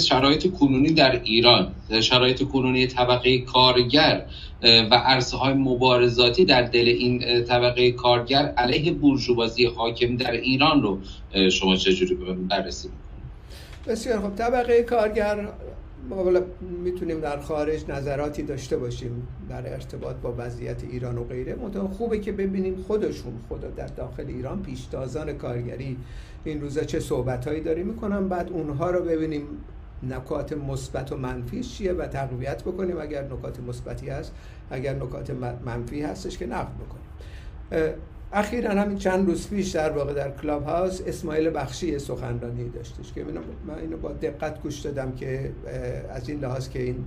شرایط کنونی در ایران شرایط کنونی طبقه کارگر و عرصه های مبارزاتی در دل این طبقه کارگر علیه بورژوازی حاکم در ایران رو شما چجوری بررسی بسیار خب طبقه کارگر ما می‌تونیم در خارج نظراتی داشته باشیم در ارتباط با وضعیت ایران و غیره. منتها خوبه که ببینیم خودشون خدا در داخل ایران پیشتازان کارگری این روزا چه صحبتهایی داری می‌کنن بعد اونها رو ببینیم نکات مثبت و منفی چیه و تقویت بکنیم اگر نکات مثبتی هست اگر نکات منفی هستش که نقد بکنیم. اخیرا همین چند روز پیش در واقع در کلاب هاوس اسماعیل بخشی سخنرانی داشتش که من اینو با دقت گوش دادم که از این لحاظ که این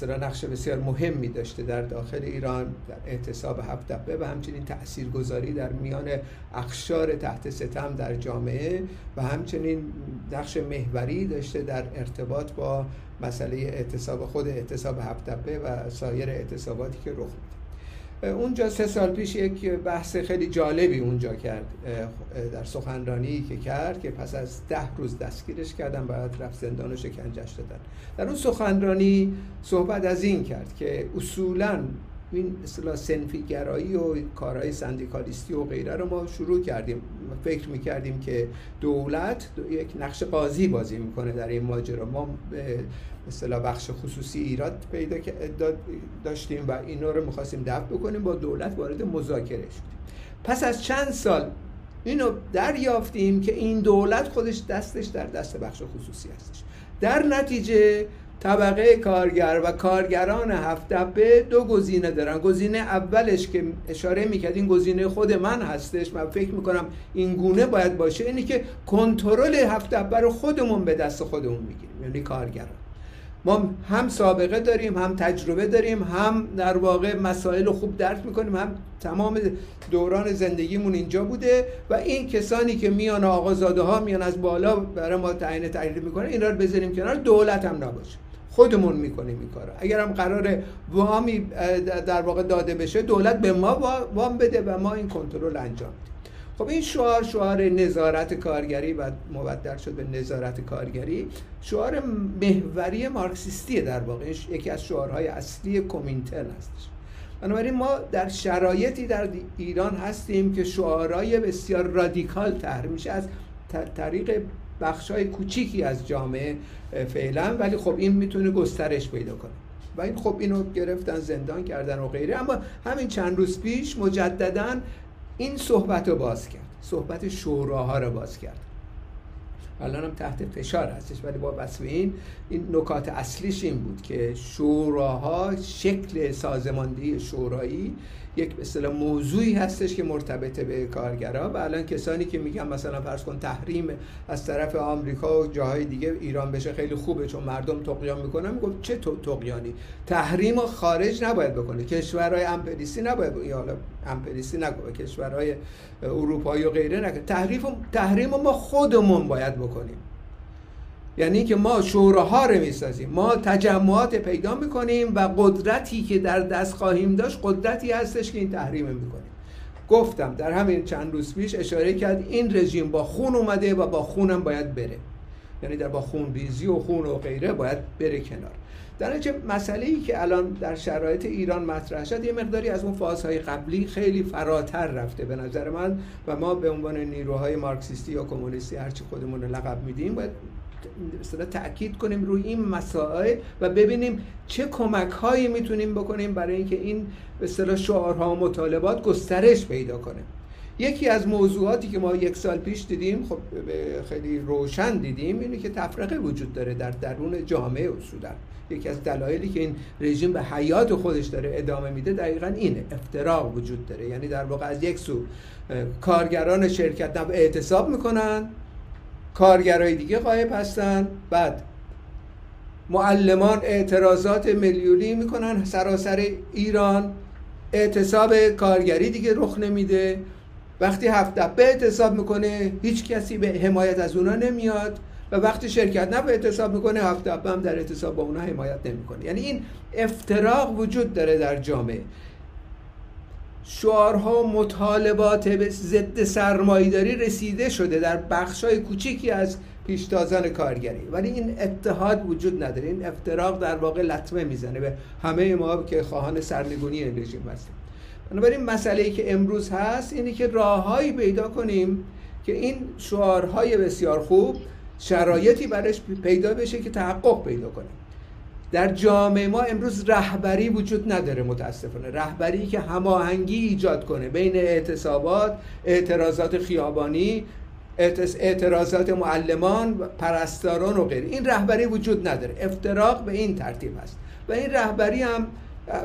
به نقش بسیار مهمی داشته در داخل ایران در اعتصاب هفت دبه و همچنین تاثیرگذاری در میان اخشار تحت ستم در جامعه و همچنین نقش محوری داشته در ارتباط با مسئله اعتصاب خود اعتصاب هفت دبه و سایر اعتصاباتی که رخ میده اونجا سه سال پیش یک بحث خیلی جالبی اونجا کرد در سخنرانی که کرد که پس از ده روز دستگیرش کردن باید رفت زندان و شکنجش دادن. در اون سخنرانی صحبت از این کرد که اصولا این اصطلاح سنفی گرایی و کارهای سندیکالیستی و غیره رو ما شروع کردیم. فکر می‌کردیم که دولت یک نقش قاضی بازی می‌کنه در این ماجرا. ما مثلا بخش خصوصی ایراد پیدا داشتیم و اینا رو می‌خواستیم دفع بکنیم با دولت وارد مذاکره شدیم. پس از چند سال اینو دریافتیم که این دولت خودش دستش در دست بخش خصوصی هستش. در نتیجه طبقه کارگر و کارگران هفت دبه دو گزینه دارن. گزینه اولش که اشاره می‌کرد این گزینه خود من هستش من فکر می‌کنم این گونه باید باشه اینی که کنترل هفت دبه رو خودمون به دست خودمون می‌گیریم یعنی کارگران. ما هم سابقه داریم هم تجربه داریم هم در واقع مسائل خوب درک می‌کنیم هم تمام دوران زندگیمون اینجا بوده و این کسانی که میان آقازاده ها میان از بالا برای ما تعیین تعیین می‌کنه اینا رو بذاریم کنار دولت هم نباشه. خودمون می‌کنیم این کارو. اگر هم قرار وامی در واقع داده بشه دولت به ما وام بده و ما این کنترل انجام بدیم. خب این شعار شعار نظارت کارگری و مبدل شد به نظارت کارگری شعار محوری مارکسیستی در واقع. یکی از شعارهای اصلی کومینترن هستش. بنابراین ما در شرایطی در ایران هستیم که شعارهای بسیار رادیکال طرح میشه از طریق بخشای کوچیکی از جامعه فعلا ولی خب این می‌تونه گسترش پیدا کنه. و این خب اینو گرفتن زندان کردن و غیره. اما همین چند روز پیش مجددا این صحبت رو باز کرد. صحبت شوراها رو باز کرد. الان هم تحت فشار هستش ولی با وصف این این نکات اصلیش این بود که شوراها شکل سازماندهی شورایی یک اصطلاح موضوعی هستش که مرتبط به کارگرا و الان کسانی که میگن مثلا فرض کن تحریم از طرف آمریکا و جاهای دیگه ایران بشه خیلی خوبه چون مردم تقیان می‌کنن میگم چه تقیانی؟ تحریم خارج نباید بکنه کشورهای امپریسی نباید یا حالا امپریسی نگو کشورهای اروپایی و غیره نکنه تحریم تحریم ما خودمون باید بکنیم. یعنی که ما شوراها رو می‌سازیم. ما تجمعات پیدا می‌کنیم و قدرتی که در دست خواهیم داشت قدرتی هستش که این تحریم می‌کنیم. گفتم در همین چند روز پیش اشاره کرد این رژیم با خون اومده و با خونم باید بره. یعنی در با خون ریزی و خون و غیره باید بره کنار. در نتیجه مسئله ای که الان در شرایط ایران مطرح شد یه مقداری از اون فازهای قبلی خیلی فراتر رفته به نظر من و ما به عنوان نیروهای مارکسیستی یا کمونیستی هرچی خودمون لقب میدیم باید مثلا تاکید کنیم روی این مسائل و ببینیم چه کمک هایی می‌تونیم بکنیم برای اینکه این به اصطلاح شعارها و مطالبات گسترش پیدا کنه یکی از موضوعاتی که ما یک سال پیش دیدیم خب خیلی روشن دیدیم اینه که تفرقه وجود داره در درون جامعه اصولا. یکی از دلایلی که این رژیم به حیات خودش داره ادامه میده دقیقا اینه افتراق وجود داره. یعنی در واقع از یک سو کارگران شرکت اعتصاب می‌کنن کارگرای دیگه قایب هستن. بعد معلمان اعتراضات میلیونی می‌کنن سراسر ایران. اعتصاب کارگری دیگه رخ نمیده. وقتی هفت دبه اعتصاب می‌کنه هیچ کسی به حمایت از اونا نمیاد و وقتی شرکت نفع اعتصاب می‌کنه هفت دبه هم در اعتصاب با اونا حمایت نمی‌کنه. یعنی این افتراق وجود داره در جامعه. شعارها و مطالبات به ضد سرمایداری رسیده شده در بخشای کوچیکی از پیشتازان کارگری. ولی این اتحاد وجود نداره. این افتراق در واقع لطمه می‌زنه به همه ما که خواهان سرنگونی رژیم هستیم. بنابراین مسئله ای که امروز هست اینه که راههایی پیدا کنیم که این شعارهای بسیار خوب شرایطی برش پیدا بشه که تحقق پیدا کنه. در جامعه ما امروز رهبری وجود نداره متاسفانه. رهبری که هماهنگی ایجاد کنه بین اعتصابات اعتراضات خیابانی اعتراضات معلمان پرستاران و غیره. این رهبری وجود نداره. افتراق به این ترتیب است. و این رهبری هم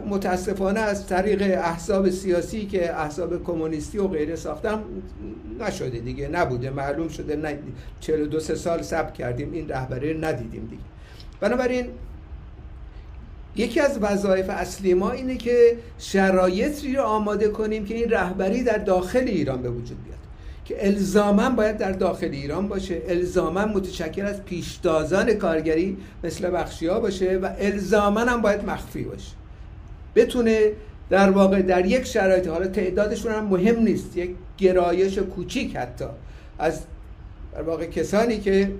متاسفانه از طریق احزاب سیاسی که احزاب کمونیستی و غیره ساختم نشده دیگه نبوده معلوم شده نه 42 سال صبر کردیم این رهبری ندیدیم دیگه. بنابراین یکی از وظایف اصلی ما اینه که شرایطی رو آماده کنیم که این رهبری در داخل ایران به وجود بیاد. که الزاما باید در داخل ایران باشه الزاما متشکل از پیشتازان کارگری مثل بخشیا باشه و الزاما هم باید مخفی باشه. بتونه در واقع در یک شرایط حالا تعدادشون هم مهم نیست یک گرایش کوچیک حتی از در واقع کسانی که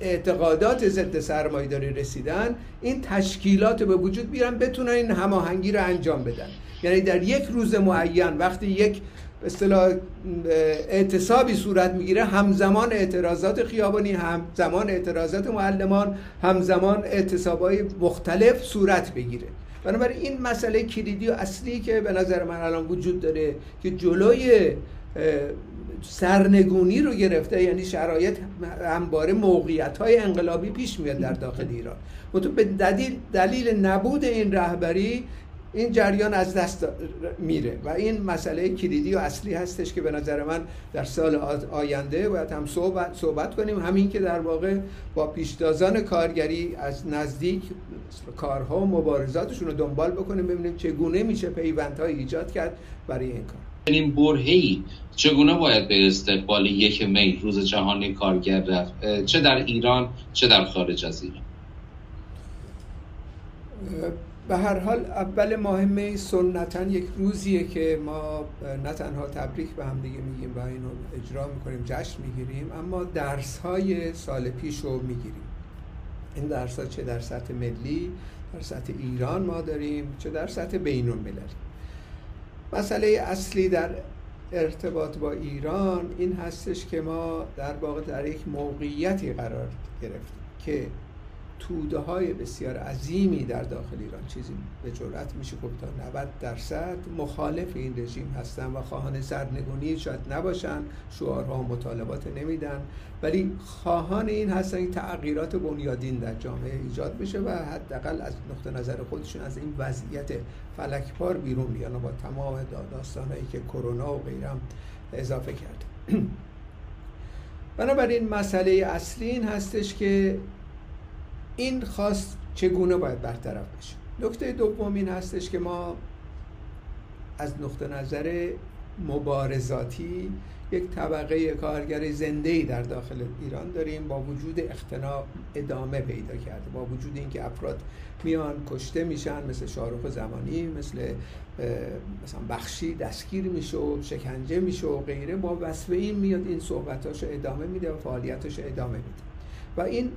اعتقادات ضد سرمایه‌داری رسیدن این تشکیلات به وجود بیارن بتونن این هماهنگی رو انجام بدن. یعنی در یک روز معین وقتی یک اصطلاح اعتصابی صورت می‌گیره همزمان اعتراضات خیابانی همزمان اعتراضات معلمان همزمان اعتصابای مختلف صورت بگیره. بنابراین این مسئله کلیدی و اصلی که به نظر من الان وجود داره که جلوی سرنگونی رو گرفته یعنی شرایط همباره موقعیت های انقلابی پیش میاد در داخل ایران. به دلیل, دلیل نبود این رهبری این جریان از دست میره و این مسئله کلیدی و اصلی هستش که به نظر من در سال آینده باید هم صحبت, صحبت کنیم. همین که در واقع با پیشتازان کارگری از نزدیک کارها و مبارزاتشون رو دنبال بکنیم ببینیم چگونه میشه پیوندهای ایجاد کرد برای این کار. این برهی چگونه باید به استقبال یک می روز جهانی کارگر رفت؟ چه در ایران چه در خارج از ایران؟ به هر حال اول ماه می سنتا یک روزیه که ما نه تنها تبریک به هم دیگه میگیم و اینو اجرا می‌کنیم جشن می‌گیریم اما درس های سال پیش رو می‌گیریم. این درس ها چه در سطح ملی در سطح ایران ما داریم چه در سطح بین المللی. مسئله اصلی در ارتباط با ایران این هستش که ما در واقع در یک موقعیتی قرار گرفتیم که توده های بسیار عظیمی در داخل ایران چیزی به جرأت میشه گفت تا 90 درصد مخالف این رژیم هستن و خواهان سرنگونی شاید نباشن شعارها و مطالبات نمیدن. ولی خواهان این هستن این تغییرات بنیادین در جامعه ایجاد بشه و حداقل از نقطه نظر خودشون از این وضعیت فلکبار بیرون بیان با تمام داستانهایی که کرونا و غیرم اضافه کرده. بنابراین مسئله اصلی این هستش که این خواست چگونه باید برطرف بشه. نکته دوم این هستش که ما از نقطه نظر مبارزاتی یک طبقه کارگر زنده ای در داخل ایران داریم با وجود اختناق ادامه پیدا کرده با وجود اینکه افراد میان کشته میشن مثل شاروخ زمانی مثل مثلا بخشی دستگیر میشه و شکنجه میشه و غیره با وصفه این میاد این صحبتاشو ادامه میده و فعالیتاشو ادامه میده. و این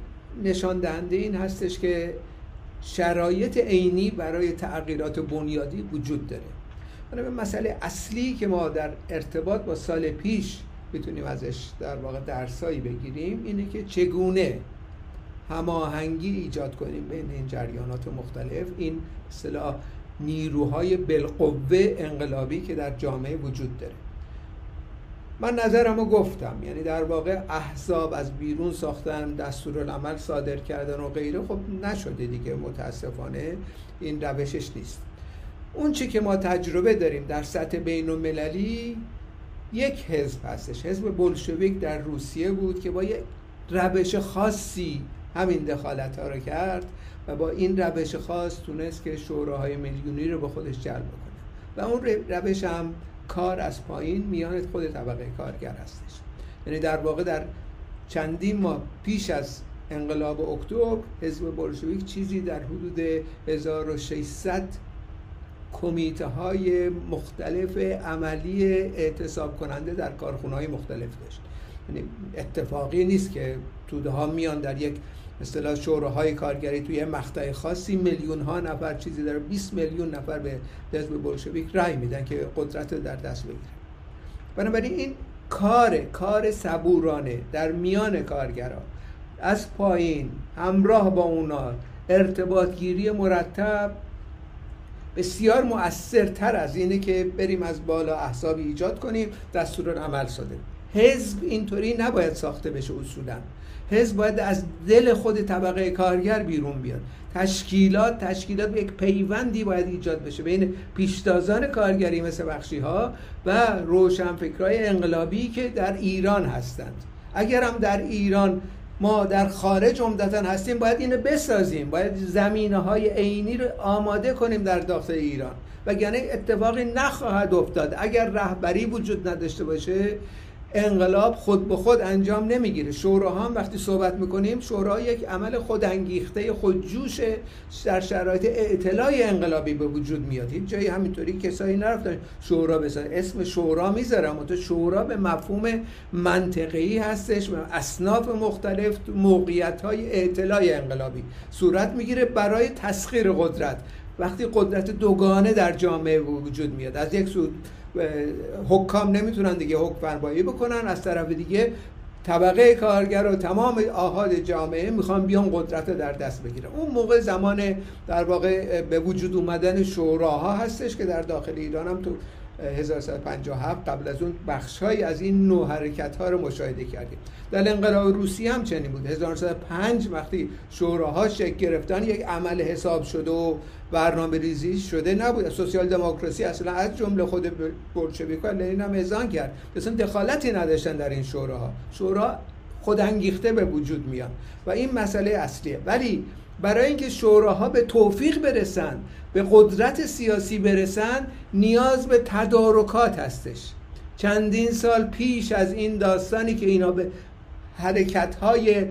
نشان دهنده این هستش که شرایط عینی برای تغییرات بنیادی وجود داره. به مسئله اصلی که ما در ارتباط با سال پیش می‌تونیم ازش در واقع درسایی بگیریم اینه که چگونه هماهنگی ایجاد کنیم بین این جریانات مختلف این اصطلاح نیروهای بالقوه انقلابی که در جامعه وجود داره. من نظرمو گفتم. یعنی در واقع احزاب از بیرون ساختن دستورالعمل صادر کردن و غیره خب نشده دیگه متاسفانه این روشش نیست. اون چی که ما تجربه داریم در سطح بین المللی یک حزب هستش. حزب بلشویک در روسیه بود که با یک روش خاصی همین دخالت ها رو کرد و با این روش خاص تونست که شوراهای میلیونی رو به خودش جلب کنه و اون روش هم کار از پایین میان خود طبقه کارگر هستش. یعنی در واقع در چندین ماه پیش از انقلاب اکتبر حزب بولشویک چیزی در حدود 1600 کمیته های مختلف عملی اعتصاب کننده در کارخونه های مختلف داشت. یعنی اتفاقی نیست که توده ها میان در یک مثلا شوراهای کارگری توی مقطع خاصی میلیون ها نفر چیزی داره. 20 میلیون نفر به حزب بلشویک رای میدن که قدرت در دست بگیره. بنابراین این کار کار صبورانه در میان کارگران از پایین همراه با اونا ارتباط گیری مرتب. بسیار مؤثرتر از اینه که بریم از بالا احسابی ایجاد کنیم دستور عمل ساده حزب اینطوری نباید ساخته بشه اصولا. حزب باید از دل خود طبقه کارگر بیرون بیاد. تشکیلات تشکیلات یک پیوندی باید ایجاد بشه بین پیشتازان کارگری مثل بخشی ها و روشنفکرای انقلابی که در ایران هستند. اگر هم در ایران ما در خارج عمدتا هستیم باید اینو بسازیم. باید زمینه های عینی رو آماده کنیم در داخل ایران. وگرنه اتفاقی نخواهد افتاد. اگر رهبری وجود نداشته باشه انقلاب خود به خود انجام نمی‌گیره. شوراها هم وقتی صحبت می‌کنیم شورا یک عمل خودانگیخته خودجوش در شرایط اعتلاع انقلابی به وجود میاد. هیچ جایی همینطوری کسایی نرفتن. شورا بزن اسم شورا می‌ذارم. تو شورا به مفهوم منطقی هستش و اصناف مختلف موقعیت های اعتلاع انقلابی. صورت می‌گیره برای تسخیر قدرت. وقتی قدرت دوگانه در جامعه وجود میاد. از یک سو حکام نمی‌تونن دیگه حکم فرمایی بکنن. از طرف دیگه طبقه کارگر و تمام آهاد جامعه می‌خوان بیان قدرت در دست بگیرن. اون موقع زمان در واقع به وجود اومدن شوراها هستش که در داخل ایران هم تو 1157 قبل از اون بخشهایی از این نوع حرکت ها رو مشاهده کردیم. در انقلاب روسی هم چنین بود. 1905 وقتی شوراها شکل گرفتن یک عمل حساب شده و برنامه ریزی شده نبود. سوسیال دموکراسی اصلا از جمله خود بولشویکا لنین هم اذعان کرد. مثلا دخالتی نداشتن در این شوراها. شورا خود انگیخته به وجود میان و این مسئله اصلیه. ولی برای اینکه شوراها به توفیق برسن به قدرت سیاسی برسن نیاز به تدارکات هستش. چندین سال پیش از این داستانی که اینا به حرکت های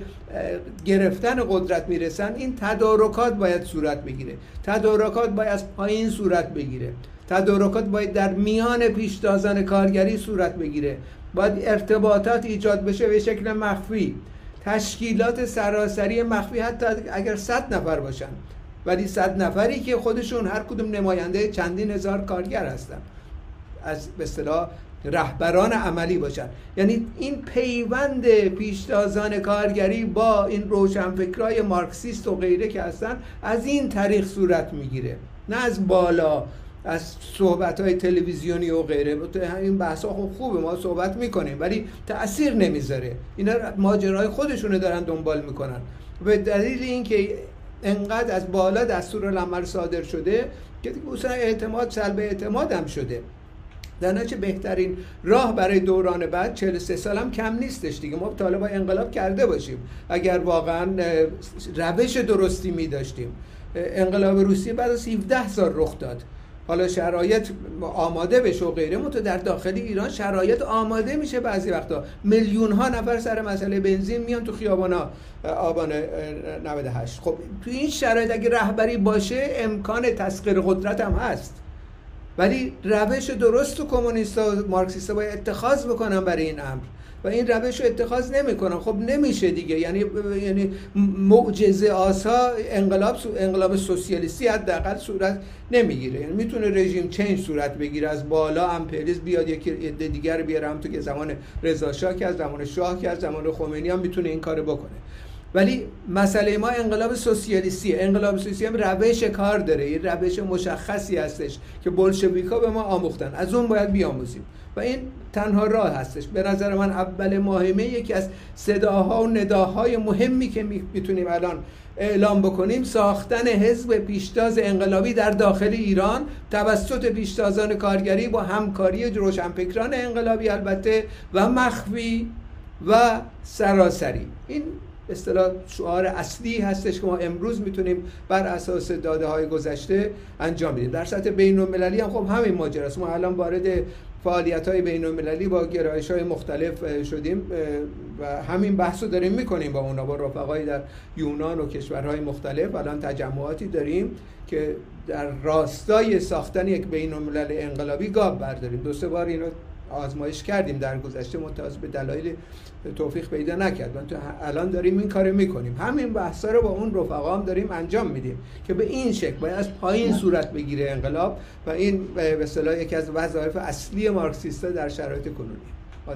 گرفتن قدرت می‌رسن این تدارکات باید صورت بگیره. تدارکات باید از پایین صورت بگیره. تدارکات باید در میان پیشتازان کارگری صورت بگیره. باید ارتباطات ایجاد بشه به شکل مخفی. تشکیلات سراسری مخفی حتی اگر صد نفر باشن. ولی صد نفری که خودشون هر کدوم نماینده چندین هزار کارگر هستن. از به اصطلاح رهبران عملی باشن. یعنی این پیوند پیشتازان کارگری با این روشنفکرای مارکسیست و غیره که هستن از این طریق صورت می‌گیره. نه از بالا از صحبت های تلویزیونی و غیره. این بحث ها خوب خوبه ما صحبت می‌کنیم ولی تاثیر نمی‌ذاره. اینا ماجرای خودشونو دارن دنبال می‌کنن. به دلیل اینکه انقدر از بالا دستور العمل صادر شده که دیگه اعتماد سلب اعتماد هم شده. در بهترین راه برای دوران بعد 43 سال هم کم نیستش دیگه. ما طالب انقلاب کرده باشیم. اگر واقعا روش درستی می داشتیم انقلاب روسیه بعد از 17 سال رخ داد. حالا شرایط آماده بشه و غیره تو در داخل ایران شرایط آماده میشه بعضی وقتا. میلیون ها نفر سر مسئله بنزین میان تو خیابانا آبان 98 خب تو این شرایط اگه رهبری باشه امکان تسخیر قدرت هم هست. ولی روش درست و کمونیست و مارکسیست باید اتخاذ بکنن برای این امر. و این روش رو اتخاذ نمی‌کنن خب نمیشه دیگه. یعنی یعنی معجزه آسا انقلاب انقلاب سوسیالیستی حداقل صورت نمی‌گیره. یعنی می‌تونه رژیم چنج صورت بگیره. از بالا امپریز بیاد یکی عده دیگر بیاره. هم تو که زمان رضا شاه که از زمان شاه که از زمان خمینی هم می‌تونه این کارو بکنه. ولی مسئله ما انقلاب سوسیالیستی انقلاب سوسیالیستی هم روش کار داره یه روش مشخصی هستش که بولشویکا به ما آموختن. از اون باید بیاموزیم. و این تنها راه هستش. به نظر من اول مهمه یکی از صداها و نداهای مهمی که می‌تونیم الان اعلام بکنیم ساختن حزب پیشتاز انقلابی در داخل ایران توسط پیشتازان کارگری با همکاری روشنفکران انقلابی البته و مخفی و سراسری. این اصطلاح شعار اصلی هستش که ما امروز می‌تونیم بر اساس داده های گذشته انجام بدیم. در سطح بین المللی هم خب همین ماجراست ما الان وارد فعالیت های بین المللی با گرایش های مختلف شدیم و همین بحث رو داریم می‌کنیم با اونا با رفقای در یونان و کشورهای مختلف. الان تجمعاتی داریم که در راستای ساختن یک بین انقلابی گاب برداریم. دو سه بار اینو آزمایش کردیم در گذشته متأسف به دلایل توفیق پیدا نکرد. من تو الان داریم این کارو می‌کنیم. همین بحثا رو با اون رفقا هم داریم انجام میدیم که به این شکل باید از پایین صورت بگیره انقلاب و این به اصطلاح یکی از وظایف اصلی مارکسیستا در شرایط کنونی. با